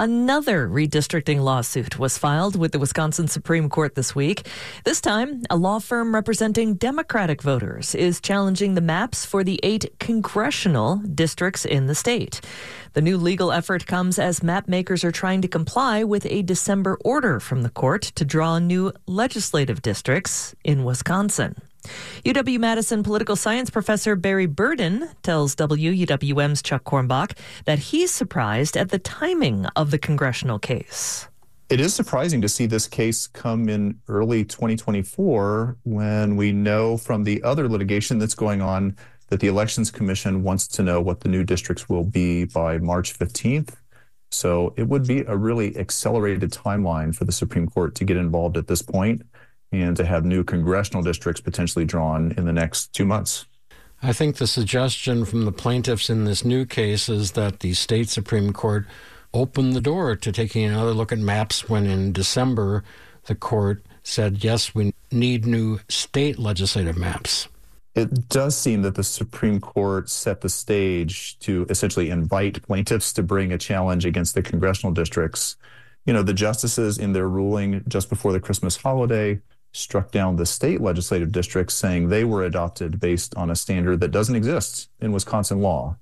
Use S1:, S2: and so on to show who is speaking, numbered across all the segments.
S1: Another redistricting lawsuit was filed with the Wisconsin Supreme Court this week. This time, a law firm representing Democratic voters is challenging the maps for the eight congressional districts in the state. The new legal effort comes as map makers are trying to comply with a December order from the court to draw new legislative districts in Wisconsin. UW Madison political science professor Barry Burden tells WUWM's Chuck Quirmbach that he's surprised at the timing of the congressional case.
S2: It is surprising to see this case come in early 2024 when we know from the other litigation that's going on that the Elections Commission wants to know what the new districts will be by March 15th. So it would be a really accelerated timeline for the Supreme Court to get involved at this point and to have new congressional districts potentially drawn in the next two months.
S3: I think the suggestion from the plaintiffs in this new case is that the state Supreme Court opened the door to taking another look at maps when in December the court said, yes, we need new state legislative maps.
S2: It does seem that the Supreme Court set the stage to essentially invite plaintiffs to bring a challenge against the congressional districts. You know, the justices in their ruling just before the Christmas holiday struck down the state legislative districts, saying they were adopted based on a standard that doesn't exist in Wisconsin law.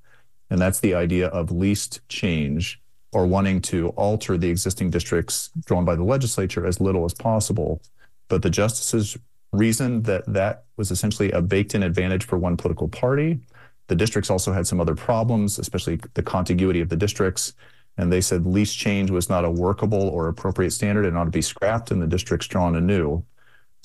S2: And that's the idea of least change or wanting to alter the existing districts drawn by the legislature as little as possible. But the justices reasoned that that was essentially a baked in advantage for one political party. The districts also had some other problems, especially the contiguity of the districts. And they said least change was not a workable or appropriate standard and ought to be scrapped and the districts drawn anew.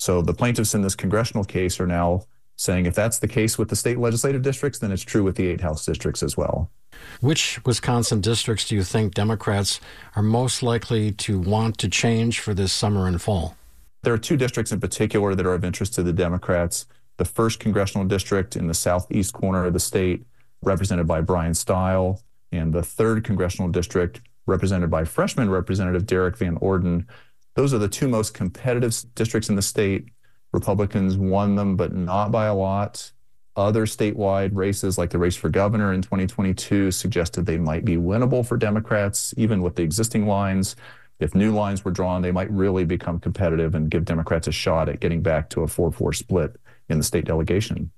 S2: So the plaintiffs in this congressional case are now saying if that's the case with the state legislative districts, then it's true with the eight House districts as well.
S3: Which Wisconsin districts do you think Democrats are most likely to want to change for this summer and fall?
S2: There are two districts in particular that are of interest to the Democrats. The first congressional district in the southeast corner of the state, represented by Brian Steil, and the third congressional district, represented by freshman Representative Derrick Van Orden, those are the two most competitive districts in the state. Republicans won them, but not by a lot. Other statewide races, like the race for governor in 2022, suggested they might be winnable for Democrats, even with the existing lines. If new lines were drawn, they might really become competitive and give Democrats a shot at getting back to a 4 4 split in the state delegation.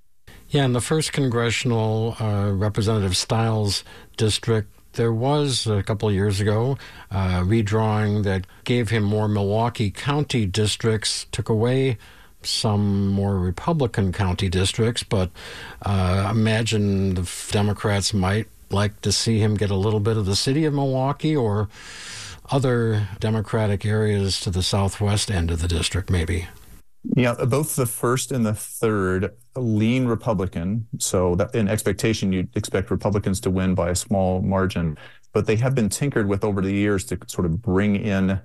S3: Yeah, in the first congressional uh, Representative Steils district, there was a couple of years ago a redrawing that gave him more Milwaukee County districts, took away some more Republican county districts, but uh, imagine the Democrats might like to see him get a little bit of the city of Milwaukee or other Democratic areas to the southwest end of the district, maybe.
S2: Yeah, both the first and the third lean Republican. So that in expectation, you'd expect Republicans to win by a small margin, but they have been tinkered with over the years to sort of bring in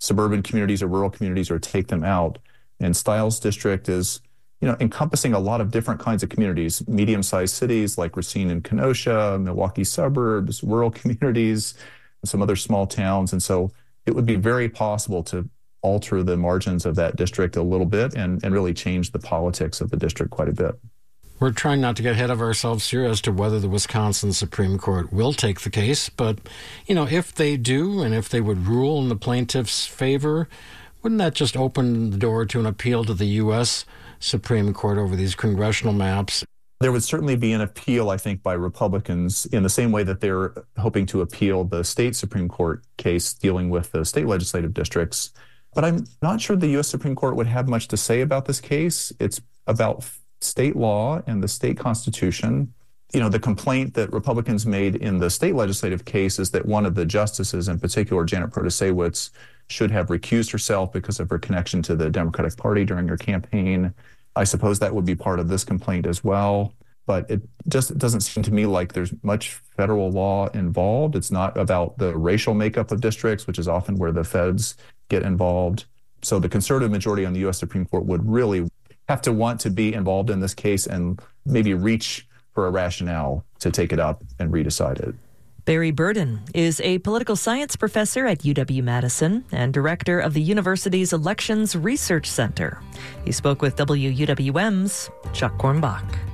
S2: suburban communities or rural communities or take them out. And Steil's district is, you know, encompassing a lot of different kinds of communities, medium-sized cities like Racine and Kenosha, Milwaukee suburbs, rural communities, and some other small towns. And so it would be very possible to alter the margins of that district a little bit and, and really change the politics of the district quite a bit.
S3: We're trying not to get ahead of ourselves here as to whether the Wisconsin Supreme Court will take the case, but you know, if they do and if they would rule in the plaintiff's favor, wouldn't that just open the door to an appeal to the US Supreme Court over these congressional maps?
S2: There would certainly be an appeal, I think, by Republicans in the same way that they're hoping to appeal the state Supreme Court case dealing with the state legislative districts. But I'm not sure the U.S. Supreme Court would have much to say about this case. It's about state law and the state constitution. You know, the complaint that Republicans made in the state legislative case is that one of the justices, in particular Janet Protasiewicz, should have recused herself because of her connection to the Democratic Party during her campaign. I suppose that would be part of this complaint as well. But it just doesn't seem to me like there's much federal law involved. It's not about the racial makeup of districts, which is often where the feds get involved. So the conservative majority on the U.S. Supreme Court would really have to want to be involved in this case and maybe reach for a rationale to take it up and redecide it.
S1: Barry Burden is a political science professor at UW Madison and director of the university's Elections Research Center. He spoke with WUWM's Chuck Quirmbach.